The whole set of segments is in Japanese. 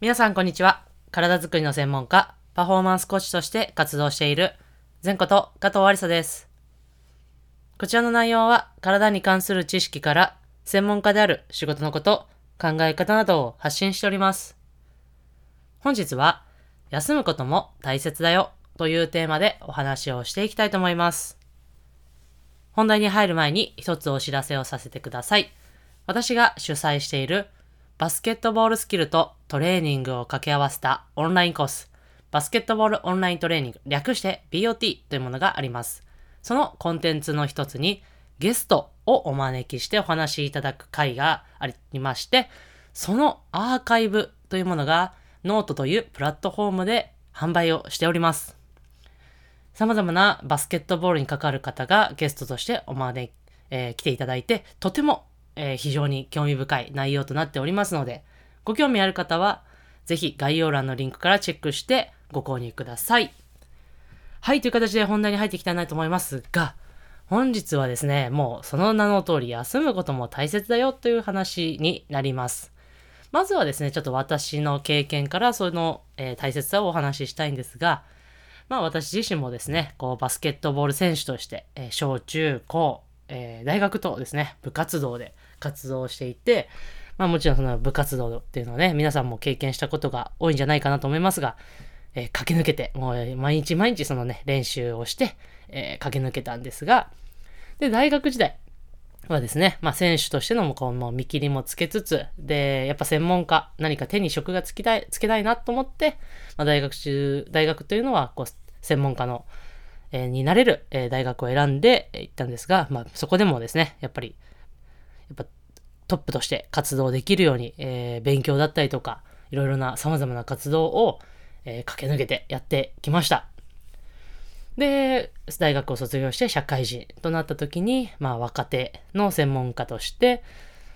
皆さんこんにちは。体づくりの専門家、パフォーマンスコーチとして活動している、前こと加藤ありさです。こちらの内容は、体に関する知識から、専門家である仕事のこと、考え方などを発信しております。本日は、休むことも大切だよというテーマでお話をしていきたいと思います。本題に入る前に一つお知らせをさせてください。私が主催しているバスケットボールスキルとトレーニングを掛け合わせたオンラインコース、バスケットボールオンライントレーニング、略して BOT というものがあります。そのコンテンツの一つにゲストをお招きしてお話しいただく会がありまして、そのアーカイブというものがノートというプラットフォームで販売をしております。様々なバスケットボールに関わる方がゲストとしてお招き、えー来ていただいて、とても、えー非常に興味深い内容となっておりますので、ご興味ある方は、ぜひ概要欄のリンクからチェックしてご購入ください。はい、という形で本題に入っていきたいなと思いますが、本日はですね、もうその名の通り休むことも大切だよという話になります。まずはですね、ちょっと私の経験からその、えー大切さをお話ししたいんですが、まあ私自身もですね、こうバスケットボール選手として、えー小中高、えー大学とですね、部活動で活動していて、まあもちろんその部活動っていうのはね、皆さんも経験したことが多いんじゃないかなと思いますが、えー駆け抜けて、もう毎日毎日そのね、練習をして、えー駆け抜けたんですが、で、大学時代はですね、まあ選手としてのこうもう見切りもつけつつ、で、やっぱ専門家、何か手に職がつきたい、つけたいなと思って、まあ大学中、大学というのは、こう、専門家の、えーになれる、えー大学を選んでえー行ったんですが、まあそこでもですね、やっぱり、やっぱトップとして活動できるように、えー勉強だったりとか、いろいろな様々な活動を、えー駆け抜けてやってきました。で、大学を卒業して社会人となった時に、まあ若手の専門家として、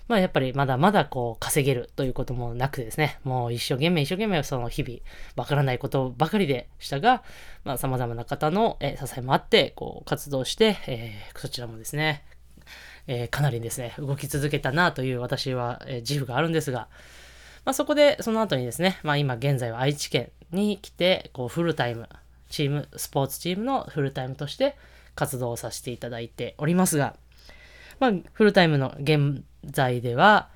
まあやっぱりまだまだこう稼げるということもなくですね、もう一生懸命一生懸命その日々わからないことばかりでしたが、まあ様々な方の支えもあって、こう活動して、えーそちらもですね、えーかなりですね、動き続けたなという私は、えー自負があるんですが、まあ、そこで、その後にですね、まあ、今現在は愛知県に来て、こう、フルタイム、チーム、スポーツチームのフルタイムとして活動させていただいておりますが、まあ、フルタイムの現在では、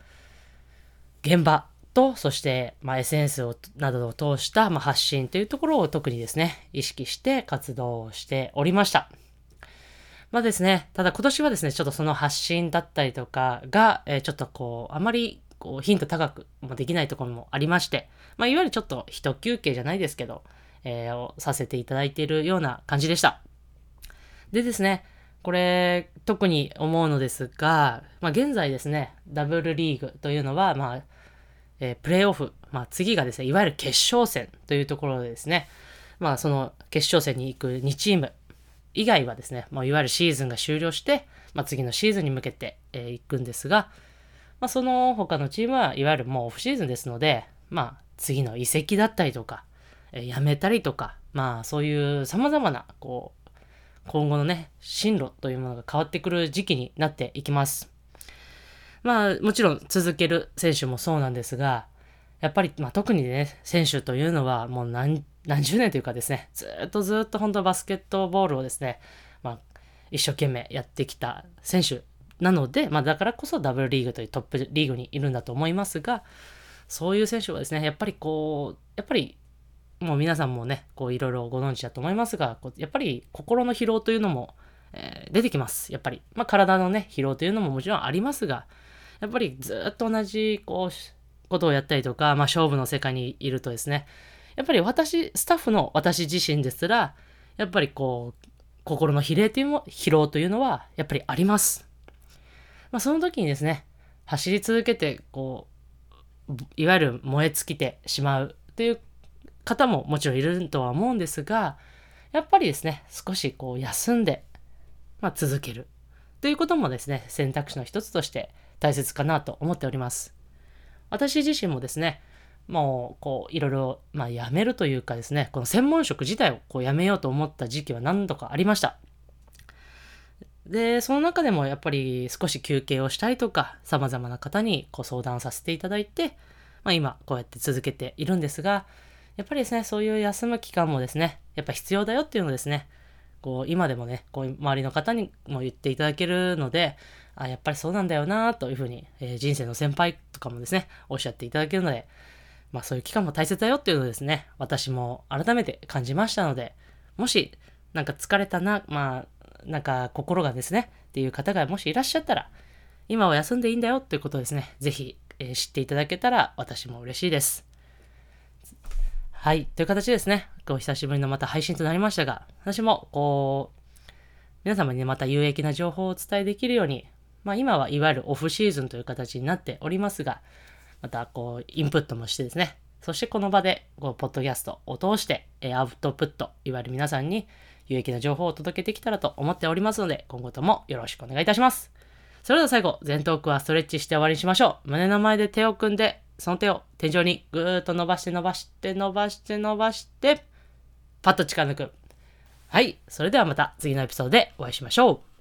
現場と、そして、まあ、SNS をなどを通した、ま、発信というところを特にですね、意識して活動をしておりました。まあですね、ただ今年はですね、ちょっとその発信だったりとかが、えーちょっとこう、あまりこうヒント高くもできないところもありまして、まあいわゆるちょっと一休憩じゃないですけど、えーをさせていただいているような感じでした。でですね、これ、特に思うのですが、まあ現在ですね、ダブルリーグというのは、まあ、えープレーオフ、まあ次がですね、いわゆる決勝戦というところでですね、まあその決勝戦に行く2チーム以外はですね、まあ、いわゆるシーズンが終了して、まあ、次のシーズンに向けて、えー行くんですが、まあ、その他のチームはいわゆるもうオフシーズンですので、まあ、次の移籍だったりとか、えー辞めたりとか、まあ、そういう様々な、こう、今後のね、進路というものが変わってくる時期になっていきます。まあ、もちろん続ける選手もそうなんですが、やっぱり、まあ、特にね、選手というのはもう何何十年というかですね、ずっとずっと本当バスケットボールをですね、まあ、一生懸命やってきた選手なので、まあ、だからこそダブルリーグというトップリーグにいるんだと思いますが、そういう選手はですね、やっぱりこう、やっぱりもう皆さんもね、こういろいろご存知だと思いますが、こうやっぱり心の疲労というのも、えー出てきます。やっぱり。まあ体のね、疲労というのももちろんありますが、やっぱりずっと同じこうことをやったりとか、まあ勝負の世界にいるとですね、やっぱり私、スタッフの私自身ですら、やっぱりこう、心の疲労というも疲労というのはやっぱりあります。まあその時にですね、走り続けて、こう、いわゆる燃え尽きてしまうという方ももちろんいるとは思うんですが、やっぱりですね、少しこう休んで、まあ、続けるということもですね、選択肢の一つとして大切かなと思っております。私自身もですね、もうこういろいろ、まあ、辞めるというかですね、この専門職自体をこう辞めようと思った時期は何度かありました。で、その中でもやっぱり少し休憩をしたりとか、様々な方にご相談させていただいて、まあ、今こうやって続けているんですが、やっぱりですね、そういう休む期間もですね、やっぱ必要だよっていうのをですね、こう今でもね、こう周りの方にも言っていただけるので、あ、やっぱりそうなんだよなというふうに、えー、人生の先輩とかもですね、おっしゃっていただけるので、まあそういう期間も大切だよっていうのをですね、私も改めて感じましたので、もしなんか疲れたな、まあなんか心がですね、っていう方がもしいらっしゃったら、今は休んでいいんだよっていうことをですね、ぜひ、えー、知っていただけたら私も嬉しいです。はい。という形でですね、こう久しぶりのまた配信となりましたが、私もこう、皆様に、また有益な情報をお伝えできるように、まあ今はいわゆるオフシーズンという形になっておりますが、またこう、インプットもしてですね、そしてこの場で、こう、ポッドキャストを通して、えアウトプット、いわゆる皆さんに有益な情報を届けてきたらと思っておりますので、今後ともよろしくお願いいたします。それでは最後、前頭腔はストレッチして終わりにしましょう。胸の前で手を組んで、その手を天井にぐーっと伸ばして伸ばして伸ばして伸ばして、パッと力抜く。はい。それではまた次のエピソードでお会いしましょう。